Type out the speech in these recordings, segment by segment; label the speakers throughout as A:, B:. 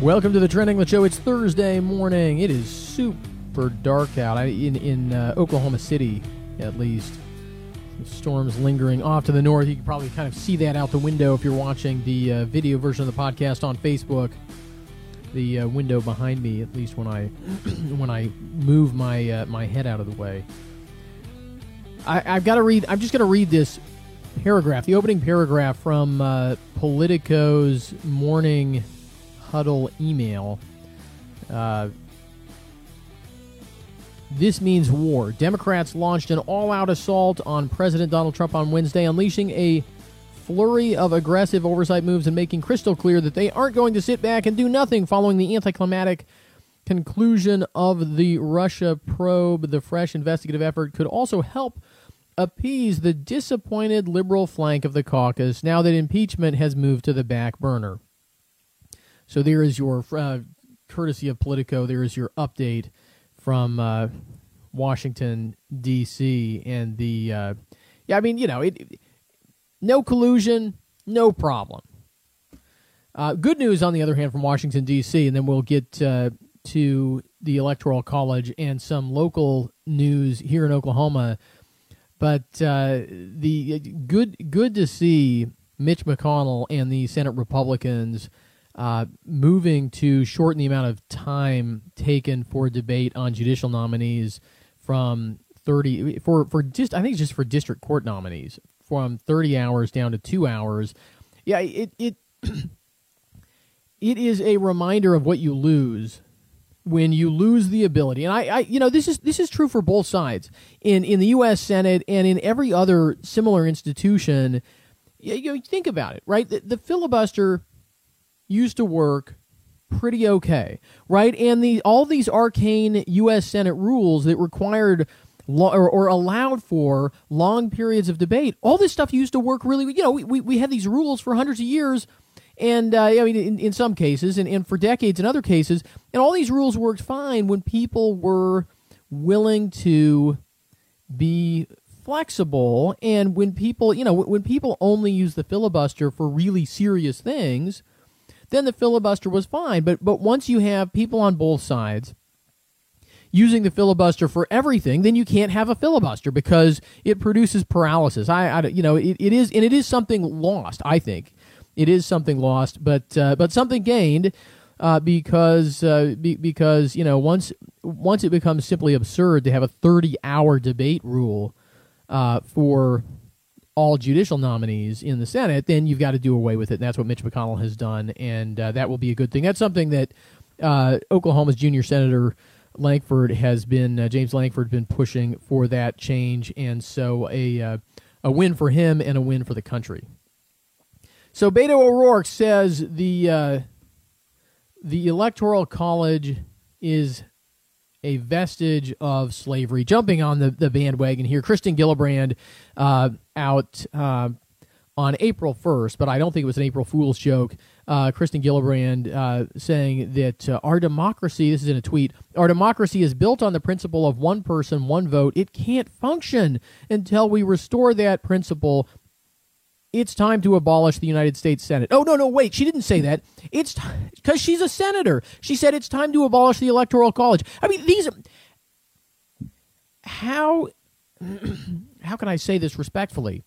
A: Welcome to the Trent England Show. It's Thursday morning. It is super dark out I, in in uh, Oklahoma City, at least. The storms lingering off to the north. You can probably kind of see that out the window if you're watching the uh, video version of the podcast on Facebook. The uh, window behind me, at least when I when I move my uh, my head out of the way. I, I've got to read. I'm just going to read this paragraph, the opening paragraph from uh, Politico's morning huddle email. Uh, this means war. Democrats launched an all out assault on President Donald Trump on Wednesday, unleashing a flurry of aggressive oversight moves and making crystal clear that they aren't going to sit back and do nothing following the anticlimactic conclusion of the Russia probe. The fresh investigative effort could also help appease the disappointed liberal flank of the caucus now that impeachment has moved to the back burner. So there is your uh, courtesy of Politico. There is your update from uh, Washington D.C. and the uh, yeah. I mean, you know, it, no collusion, no problem. Uh, good news, on the other hand, from Washington D.C. And then we'll get uh, to the Electoral College and some local news here in Oklahoma. But uh, the good good to see Mitch McConnell and the Senate Republicans uh, moving to shorten the amount of time taken for debate on judicial nominees from 30 for for just I think just for district court nominees from 30 hours down to 2 hours. Yeah, it it it is a reminder of what you lose when you lose the ability. And I, I you know this is this is true for both sides. In in the US Senate and in every other similar institution, you, you think about it, right? The, the filibuster used to work pretty okay, right? And the all these arcane U.S. Senate rules that required or, or, allowed for long periods of debate, all this stuff used to work really. You know, we, we, we had these rules for hundreds of years. And uh, I mean, in, in some cases, and, and for decades in other cases, and all these rules worked fine when people were willing to be flexible, and when people, you know, when people only use the filibuster for really serious things, then the filibuster was fine. But but once you have people on both sides using the filibuster for everything, then you can't have a filibuster because it produces paralysis. I, I you know it, it is and it is something lost. I think it is something lost, but uh, but something gained. Uh, because uh, be, because you know once once it becomes simply absurd to have a 30 hour debate rule uh, for all judicial nominees in the Senate, then you've got to do away with it. And that's what Mitch McConnell has done, and uh, that will be a good thing. That's something that uh, Oklahoma's junior senator Lankford has been uh, James Lankford been pushing for that change, and so a uh, a win for him and a win for the country. So Beto O'Rourke says the uh, the electoral college is a vestige of slavery. Jumping on the, the bandwagon here, Kristen Gillibrand uh, out uh, on April 1st, but I don't think it was an April Fool's joke. Uh, Kristen Gillibrand uh, saying that uh, our democracy, this is in a tweet, our democracy is built on the principle of one person, one vote. It can't function until we restore that principle it's time to abolish the United States Senate. Oh, no, no, wait. She didn't say that. It's because she's a senator. She said it's time to abolish the Electoral College. I mean, these. How. How can I say this respectfully?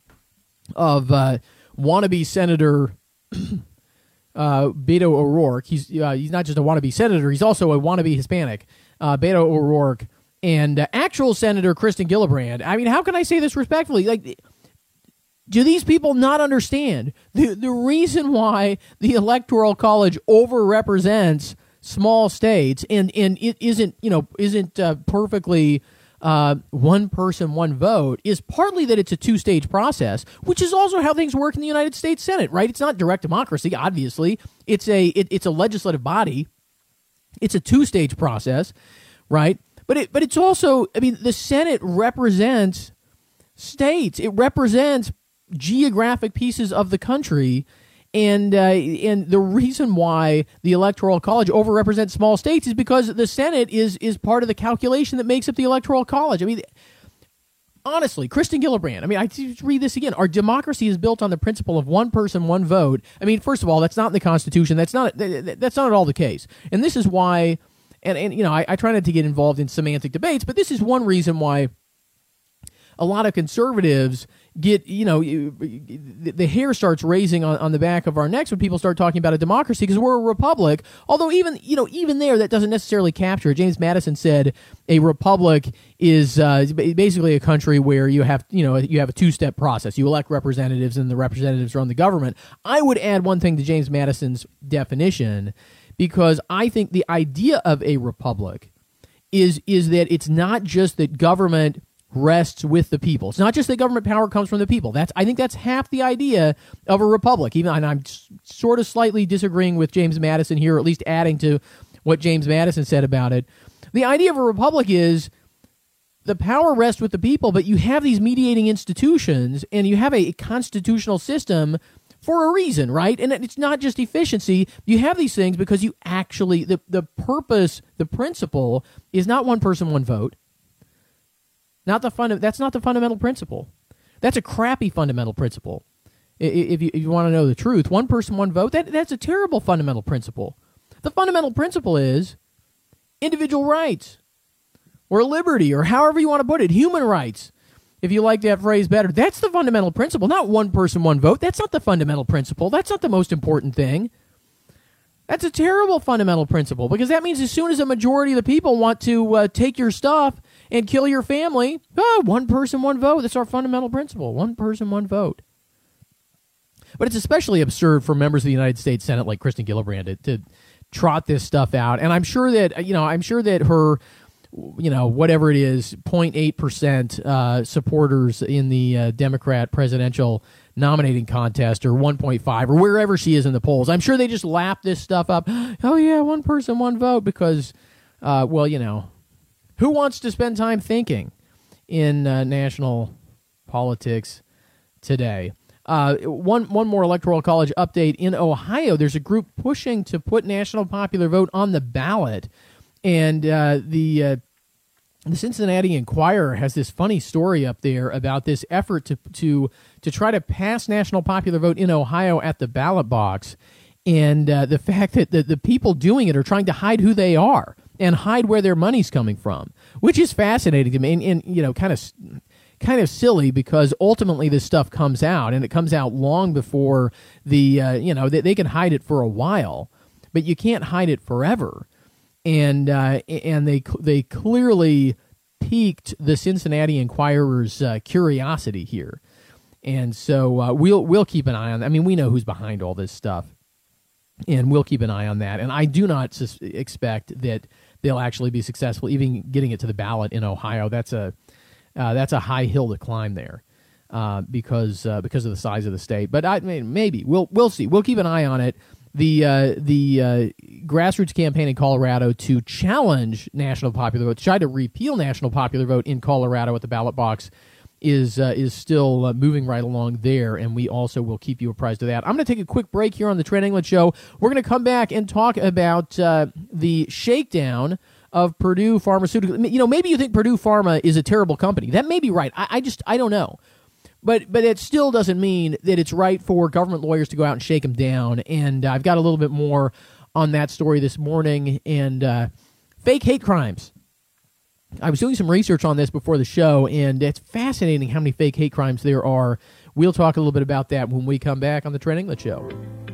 A: Of uh, wannabe Senator uh, Beto O'Rourke. He's uh, he's not just a wannabe senator. He's also a wannabe Hispanic. Uh, Beto O'Rourke and uh, actual Senator Kristen Gillibrand. I mean, how can I say this respectfully? Like do these people not understand? The the reason why the electoral college overrepresents small states and and it isn't you know isn't uh, perfectly uh, one person one vote is partly that it's a two stage process which is also how things work in the United States Senate right? It's not direct democracy obviously. It's a it, it's a legislative body. It's a two stage process right? But it but it's also I mean the Senate represents states. It represents geographic pieces of the country. And uh, and the reason why the electoral college overrepresents small states is because the Senate is is part of the calculation that makes up the electoral college. I mean, honestly, Kristen Gillibrand. I mean, I read this again. Our democracy is built on the principle of one person, one vote. I mean, first of all, that's not in the Constitution. That's not that's not at all the case. And this is why. And, and you know, I, I try not to get involved in semantic debates, but this is one reason why a lot of conservatives get you know the hair starts raising on, on the back of our necks when people start talking about a democracy because we're a republic. Although even you know even there that doesn't necessarily capture it. James madison said a republic is uh, basically a country where you have you know you have a two-step process. You elect representatives and the representatives run the government. I would add one thing to james madison's definition because i think the idea of a republic is is that it's not just that government rests with the people. It's not just that government power comes from the people. That's I think that's half the idea of a republic. Even and I'm sort of slightly disagreeing with James Madison here, or at least adding to what James Madison said about it. The idea of a republic is the power rests with the people, but you have these mediating institutions and you have a constitutional system for a reason, right? And it's not just efficiency. You have these things because you actually the the purpose, the principle is not one person, one vote. Not the funda- That's not the fundamental principle. That's a crappy fundamental principle. If you, if you want to know the truth, one person, one vote, that, that's a terrible fundamental principle. The fundamental principle is individual rights or liberty or however you want to put it, human rights. If you like that phrase better, that's the fundamental principle, not one person, one vote. That's not the fundamental principle. That's not the most important thing. That's a terrible fundamental principle because that means as soon as a majority of the people want to uh, take your stuff and kill your family. Oh, one person, one vote. That's our fundamental principle. One person, one vote. But it's especially absurd for members of the United States Senate like Kristen Gillibrand to, to trot this stuff out. And I'm sure that you know, I'm sure that her you know, whatever it is, 0.8% uh, supporters in the uh, Democrat presidential nominating contest or 1.5 or wherever she is in the polls. I'm sure they just lap this stuff up. Oh, yeah, one person, one vote because, uh, well, you know, who wants to spend time thinking in uh, national politics today? Uh, one one more electoral college update in Ohio. There's a group pushing to put national popular vote on the ballot, and uh, the uh, the Cincinnati Enquirer has this funny story up there about this effort to to to try to pass national popular vote in Ohio at the ballot box, and uh, the fact that the, the people doing it are trying to hide who they are and hide where their money's coming from, which is fascinating to me and, and you know kind of kind of silly because ultimately this stuff comes out and it comes out long before the uh, you know they, they can hide it for a while, but you can't hide it forever, and uh, and they they clearly piqued the Cincinnati Enquirer's uh, curiosity here. And so uh, we'll we'll keep an eye on. That. I mean, we know who's behind all this stuff, and we'll keep an eye on that. And I do not sus- expect that they'll actually be successful, even getting it to the ballot in Ohio. That's a uh, that's a high hill to climb there. Uh, because uh, because of the size of the state, but I mean maybe we'll we'll see. We'll keep an eye on it. The uh, the uh, grassroots campaign in Colorado to challenge national popular vote, try to repeal national popular vote in Colorado at the ballot box is uh, is still uh, moving right along there, and we also will keep you apprised of that. I'm going to take a quick break here on the Trent England Show. We're going to come back and talk about uh, the shakedown of Purdue Pharmaceutical. You know, maybe you think Purdue Pharma is a terrible company. That may be right. I, I just I don't know. But but it still doesn't mean that it's right for government lawyers to go out and shake them down. And I've got a little bit more on that story this morning. And uh, fake hate crimes I was doing some research on this before the show, and it's fascinating how many fake hate crimes there are. We'll talk a little bit about that when we come back on the Trent England Show.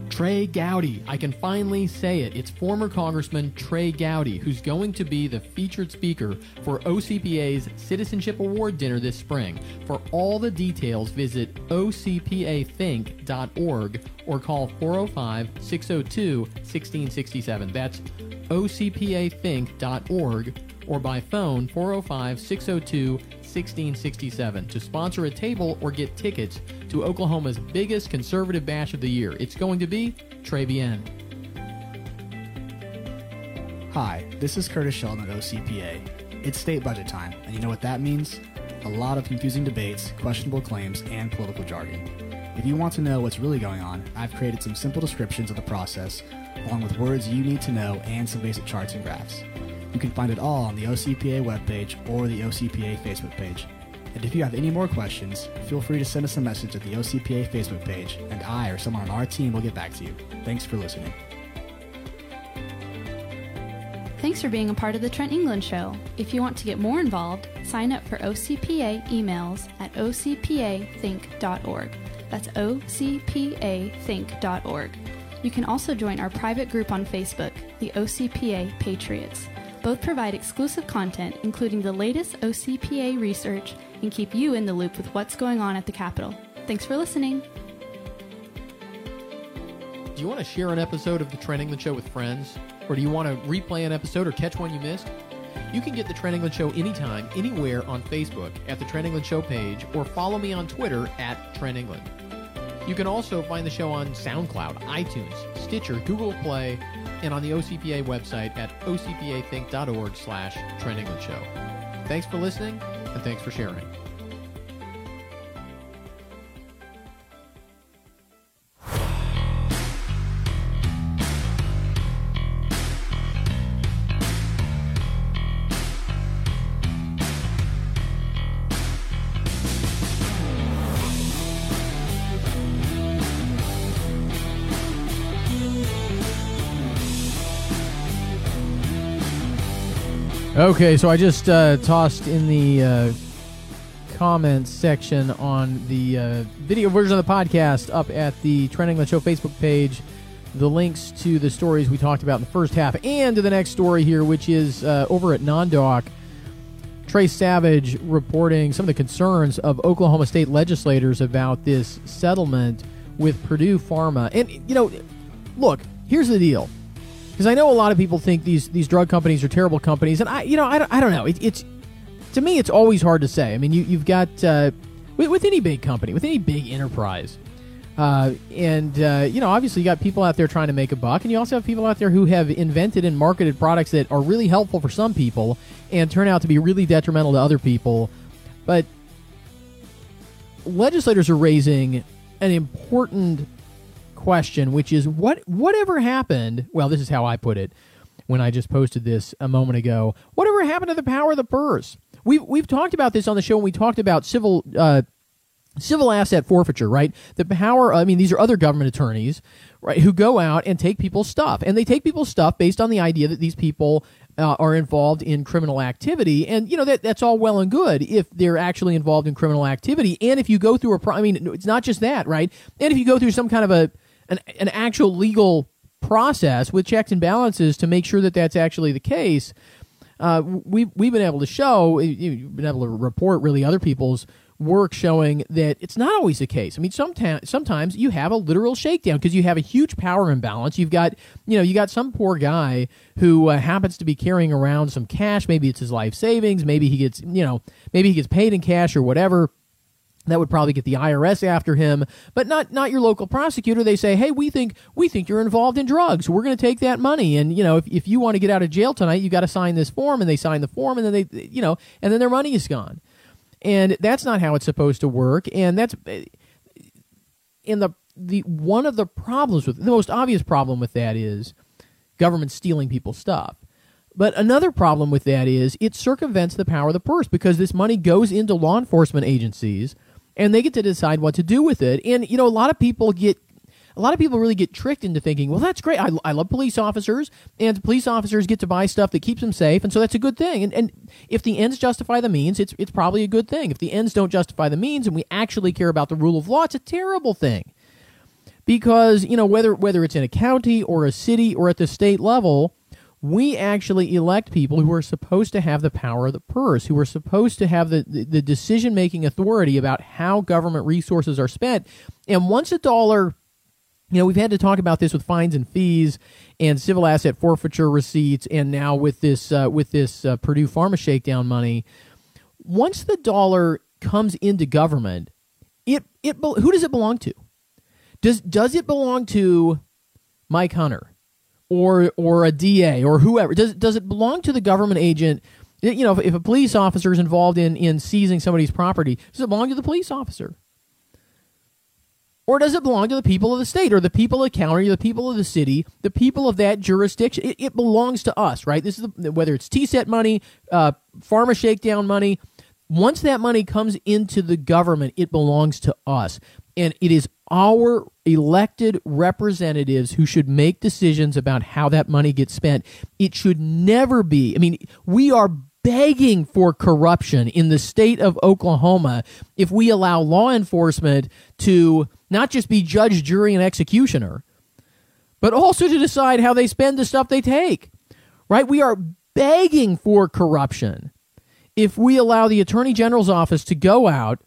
A: Trey Gowdy. I can finally say it. It's former Congressman Trey Gowdy, who's going to be the featured speaker for OCPA's Citizenship Award dinner this spring. For all the details, visit ocpathink.org or call 405 602 1667. That's ocpathink.org or by phone 405 602 1667 to sponsor a table or get tickets to Oklahoma's biggest conservative bash of the year. It's going to be Trevian.
B: Hi, this is Curtis Shelton at OCPA. It's state budget time, and you know what that means? A lot of confusing debates, questionable claims, and political jargon. If you want to know what's really going on, I've created some simple descriptions of the process, along with words you need to know and some basic charts and graphs. You can find it all on the OCPA webpage or the OCPA Facebook page. And if you have any more questions, feel free to send us a message at the OCPA Facebook page, and I or someone on our team will get back to you. Thanks for listening.
C: Thanks for being a part of the Trent England Show. If you want to get more involved, sign up for OCPA emails at ocpathink.org. That's ocpathink.org. You can also join our private group on Facebook, the OCPA Patriots. Both provide exclusive content, including the latest OCPA research, and keep you in the loop with what's going on at the Capitol. Thanks for listening.
A: Do you want to share an episode of The Trent England Show with friends? Or do you want to replay an episode or catch one you missed? You can get The Trent England Show anytime, anywhere on Facebook at The Trent England Show page or follow me on Twitter at Trent England. You can also find the show on SoundCloud, iTunes, Stitcher, Google Play, and on the OCPA website at ocpathink.org slash Trent England Show. Thanks for listening, and thanks for sharing. Okay, so I just uh, tossed in the uh, comments section on the uh, video version of the podcast up at the Trent England Show Facebook page the links to the stories we talked about in the first half and to the next story here, which is uh, over at Nondoc. Tres Savage reporting some of the concerns of Oklahoma state legislators about this settlement with Purdue Pharma. And, you know, look, here's the deal because I know a lot of people think these these drug companies are terrible companies, and I you know I don't, I don't know. It, it's to me it's always hard to say. I mean, you you've got uh, with, with any big company, with any big enterprise. Uh, and uh, you know, obviously, you got people out there trying to make a buck, and you also have people out there who have invented and marketed products that are really helpful for some people and turn out to be really detrimental to other people. But legislators are raising an important question, which is what whatever happened. Well, this is how I put it when I just posted this a moment ago. Whatever happened to the power of the purse? We've we've talked about this on the show. when We talked about civil. Uh, civil asset forfeiture, right? The power, I mean, these are other government attorneys, right, who go out and take people's stuff. And they take people's stuff based on the idea that these people uh, are involved in criminal activity. And, you know, that, that's all well and good if they're actually involved in criminal activity. And if you go through a, pro- I mean, it's not just that, right? And if you go through some kind of a, an, an actual legal process with checks and balances to make sure that that's actually the case. Uh, we've, we've been able to show, you've been able to report really other people's work showing that it's not always the case. I mean, sometimes sometimes you have a literal shakedown because you have a huge power imbalance. You've got you know you got some poor guy who uh, happens to be carrying around some cash. Maybe it's his life savings. Maybe he gets you know maybe he gets paid in cash or whatever that would probably get the IRS after him, but not not your local prosecutor. They say, "Hey, we think we think you're involved in drugs. We're going to take that money, and you know, if, if you want to get out of jail tonight, you got to sign this form." And they sign the form, and then they, you know, and then their money is gone. And that's not how it's supposed to work. And that's eh, in the the one of the problems with the most obvious problem with that is government stealing people's stuff. But another problem with that is it circumvents the power of the purse because this money goes into law enforcement agencies and they get to decide what to do with it. And you know, a lot of people get a lot of people really get tricked into thinking, well, that's great. I, I love police officers, and police officers get to buy stuff that keeps them safe, and so that's a good thing. And, and if the ends justify the means, it's it's probably a good thing. If the ends don't justify the means, and we actually care about the rule of law, it's a terrible thing. Because you know whether whether it's in a county or a city or at the state level, we actually elect people who are supposed to have the power of the purse, who are supposed to have the, the, the decision making authority about how government resources are spent. And once a dollar, you know, we've had to talk about this with fines and fees and civil asset forfeiture receipts, and now with this uh, with this uh, Purdue Pharma shakedown money. Once the dollar comes into government, it it who does it belong to? Does does it belong to Mike Hunter? Or or a DA or whoever does does it belong to the government agent? You know, if, if a police officer is involved in in seizing somebody's property, does it belong to the police officer? Or does it belong to the people of the state or the people of the county or the people of the city, the people of that jurisdiction? It, it belongs to us, right? This is the, whether it's TSET money, uh, pharma shakedown money, once that money comes into the government, it belongs to us. And it is our elected representatives who should make decisions about how that money gets spent. It should never be, I mean, we are begging for corruption in the state of Oklahoma if we allow law enforcement to not just be judge, jury, and executioner, but also to decide how they spend the stuff they take. Right? We are begging for corruption if we allow the attorney general's office to go out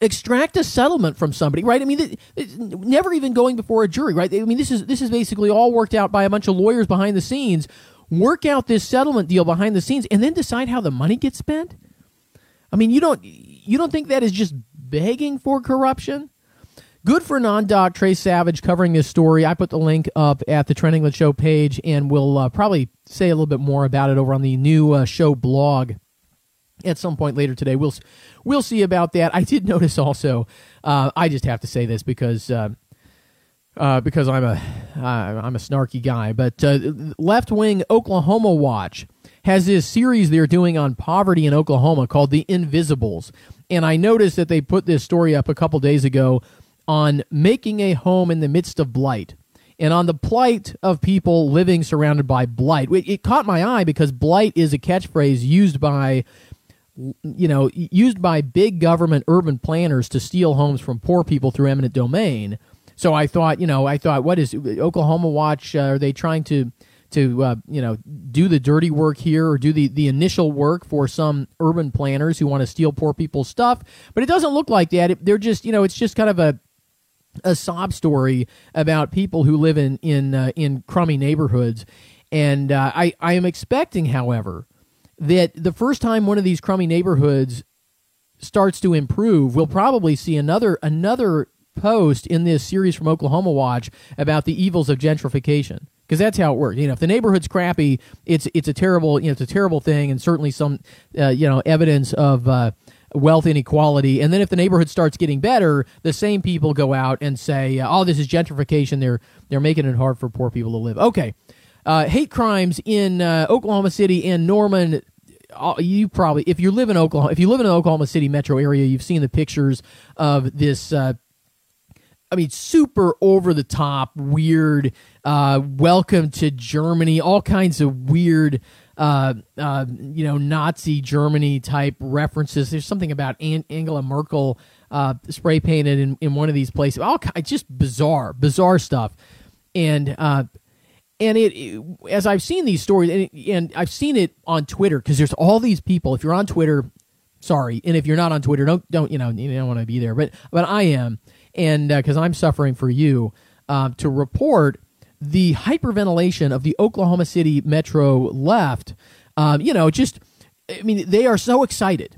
A: extract a settlement from somebody, right? I mean, never even going before a jury, right? I mean, this is this is basically all worked out by a bunch of lawyers behind the scenes. Work out this settlement deal behind the scenes, and then decide how the money gets spent. I mean, you don't you don't think that is just begging for corruption? Good for non-doc Tres Savage covering this story. I put the link up at the Trent England Show page, and we'll uh, probably say a little bit more about it over on the new uh, show blog at some point later today. We'll we'll see about that. I did notice also. Uh, I just have to say this because uh, uh, because I'm a am a snarky guy. But uh, left wing Oklahoma Watch has this series they're doing on poverty in Oklahoma called The Invisibles, and I noticed that they put this story up a couple days ago on making a home in the midst of blight. And on the plight of people living surrounded by blight. It, it caught my eye because blight is a catchphrase used by you know, used by big government urban planners to steal homes from poor people through eminent domain. So I thought, you know, I thought, what is Oklahoma Watch? Uh, are they trying to to uh, you know do the dirty work here or do the the initial work for some urban planners who want to steal poor people's stuff? But it doesn't look like that. It, they're just, you know, it's just kind of a a sob story about people who live in in uh, in crummy neighborhoods. And uh, I I am expecting, however that the first time one of these crummy neighborhoods starts to improve, we'll probably see another another post in this series from Oklahoma Watch about the evils of gentrification because that's how it works. You know, if the neighborhood's crappy, it's it's a terrible you know it's a terrible thing, and certainly some uh, you know evidence of. Uh, wealth inequality and then if the neighborhood starts getting better the same people go out and say oh this is gentrification they're they're making it hard for poor people to live okay uh, hate crimes in uh, Oklahoma City and Norman. Uh, you probably, if you live in Oklahoma, if you live in the Oklahoma City metro area, you've seen the pictures of this. Uh, I mean, super over the top, weird. Uh, welcome to Germany. All kinds of weird. Uh, uh, you know, Nazi Germany type references. There's something about Angela Merkel uh, spray painted in, in one of these places. All just bizarre, bizarre stuff. And uh, and it, it, as I've seen these stories, and, it, and I've seen it on Twitter because there's all these people. If you're on Twitter, sorry, and if you're not on Twitter, don't don't you know you don't want to be there, but but I am, and because uh, I'm suffering for you uh, to report the hyperventilation of the Oklahoma City Metro left. Um, you know, just I mean, they are so excited.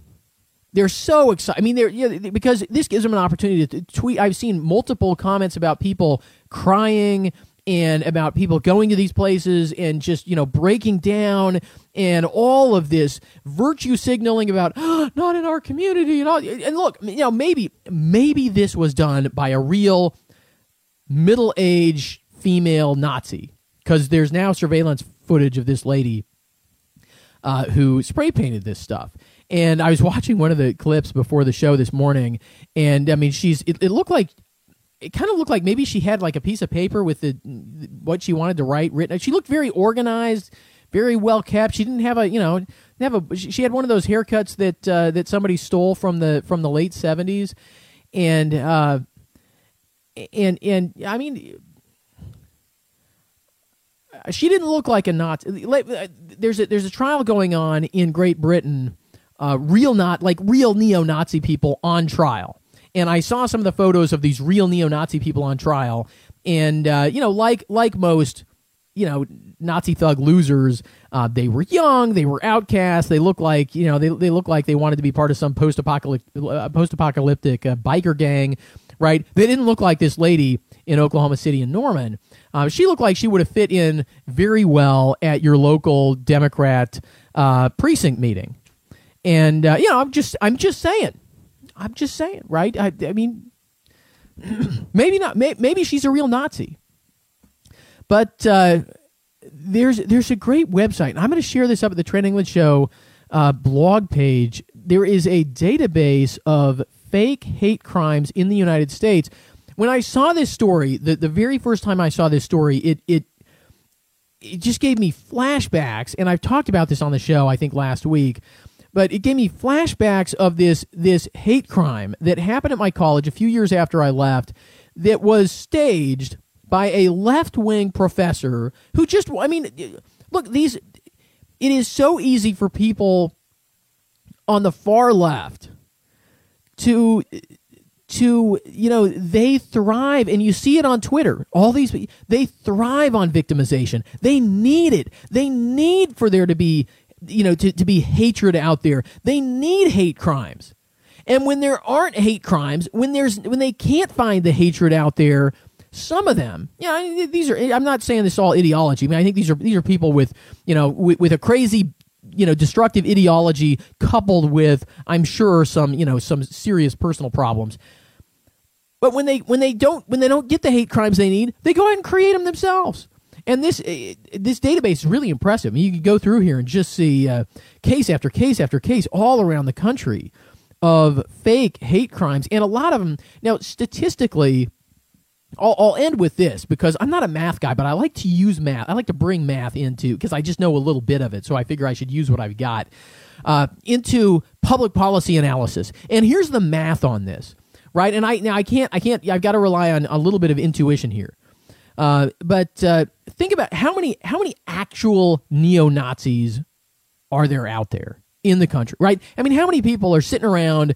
A: They're so excited. I mean, they're yeah, because this gives them an opportunity to tweet. I've seen multiple comments about people crying and about people going to these places and just you know breaking down and all of this virtue signaling about oh, not in our community and all and look you know maybe maybe this was done by a real middle-aged female nazi because there's now surveillance footage of this lady uh, who spray painted this stuff. And i was watching one of the clips before the show this morning and i mean she's it, it looked like it kind of looked like maybe she had like a piece of paper with the what she wanted to write written. She looked very organized, very well kept. She didn't have a you know have a she had one of those haircuts that uh, that somebody stole from the from the late seventies, and uh, and and I mean. She didn't look like a Nazi. There's a there's a trial going on in Great Britain, uh, real not like real neo-Nazi people on trial, and I saw some of the photos of these real neo-Nazi people on trial, and uh, you know, like like most, you know, Nazi thug losers, uh, they were young, they were outcasts, they look like you know they they look like they wanted to be part of some post-apocalyptic uh, post-apocalyptic uh, biker gang, right? They didn't look like this lady in Oklahoma City and Norman. Uh, she looked like she would have fit in very well at your local Democrat uh, precinct meeting. And uh, you know, I'm just I'm just saying, I'm just saying, right? I, I mean, maybe not. May, maybe she's a real Nazi. But uh, there's there's a great website, I'm going to share this up at the Trent England Show uh, blog page. there is a database of fake hate crimes in the United States. When I saw this story, the, the very first time I saw this story, it, it it just gave me flashbacks, and I've talked about this on the show, I think last week, but it gave me flashbacks of this this hate crime that happened at my college a few years after I left that was staged by a left wing professor who just I mean look these it is so easy for people on the far left to to you know they thrive and you see it on twitter. All these they thrive on victimization. They need it. They need for there to be you know to, to be hatred out there. They need hate crimes. And when there aren't hate crimes when there's when they can't find the hatred out there some of them yeah you know, these are i'm not saying this all ideology. I mean i think these are these are people with you know with, with a crazy you know destructive ideology coupled with i'm sure some you know some serious personal problems. But when they when they don't when they don't get the hate crimes they need, they go ahead and create them themselves. And this uh, this database is really impressive. I mean, you can go through here and just see uh, case after case after case all around the country of fake hate crimes, and a lot of them. Now, statistically, I'll, I'll end with this because I'm not a math guy, but I like to use math. I like to bring math into because I just know a little bit of it, so I figure I should use what I've got uh, into public policy analysis. And here's the math on this right? And I now I can't I can't I've got to rely on a little bit of intuition here. Uh, but uh, think about how many how many actual neo Nazis are there out there in the country, right? I mean, how many people are sitting around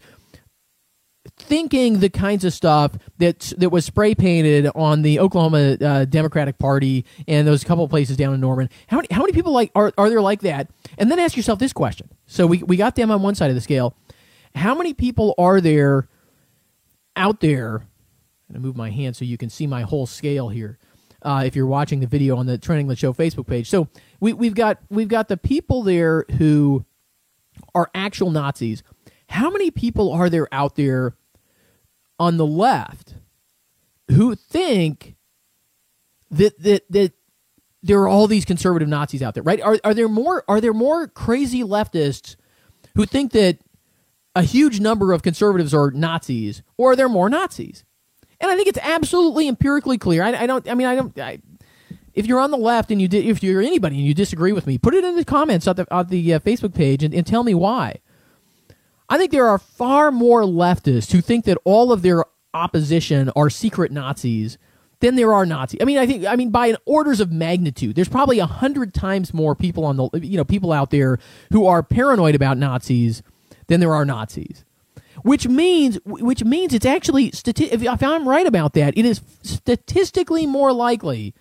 A: thinking the kinds of stuff that that was spray painted on the Oklahoma uh, Democratic Party and those couple places down in Norman? How many how many people like are are there like that? And then ask yourself this question. So we we got them on one side of the scale. How many people are there? out there, I'm to move my hand so you can see my whole scale here. Uh, if you're watching the video on the Trent England Show Facebook page, so we, we've got we've got the people there who are actual Nazis. How many people are there out there on the left who think that that that there are all these conservative Nazis out there, right? Are are there more are there more crazy leftists who think that a huge number of conservatives are Nazis, or are there more Nazis? And I think it's absolutely empirically clear. I, I don't. I mean, I don't. I, if you're on the left and you di- if you're anybody and you disagree with me, put it in the comments on the, on the uh, Facebook page and, and tell me why. I think there are far more leftists who think that all of their opposition are secret Nazis than there are Nazis. I mean, I think I mean by an orders of magnitude. There's probably a hundred times more people on the you know people out there who are paranoid about Nazis than there are Nazis. Which means, which means it's actually, if I'm right about that, it is statistically more likely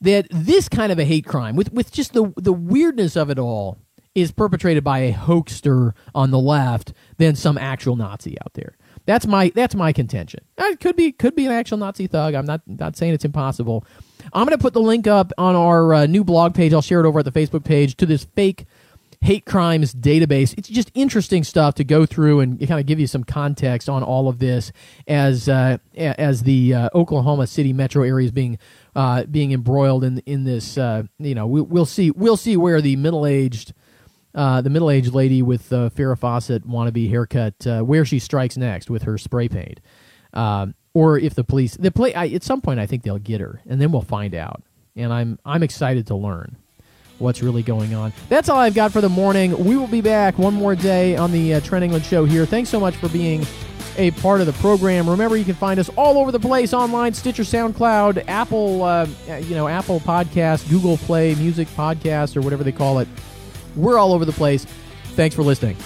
A: that this kind of a hate crime, with, with just the, the weirdness of it all, is perpetrated by a hoaxer on the left than some actual Nazi out there. That's my that's my contention. It could be could be an actual Nazi thug. I'm not not saying it's impossible. I'm going to put the link up on our uh, new blog page. I'll share it over at the Facebook page to this fake hate crimes database. It's just interesting stuff to go through and kind of give you some context on all of this as uh, as the uh, Oklahoma City metro area is being uh, being embroiled in in this. Uh, you know, we, will see we'll see where the middle aged. Uh, the middle-aged lady with the Farrah Fawcett wannabe haircut, uh, where she strikes next with her spray paint, or if the police, the play at some point, I think they'll get her, and then we'll find out. And I'm I'm excited to learn what's really going on. That's all I've got for the morning. We will be back one more day on the uh, Trent England Show here. Thanks so much for being a part of the program. Remember, you can find us all over the place online: Stitcher, SoundCloud, Apple, uh, you know, Apple Podcast, Google Play Music Podcast, or whatever they call it. We're all over the place. Thanks for listening.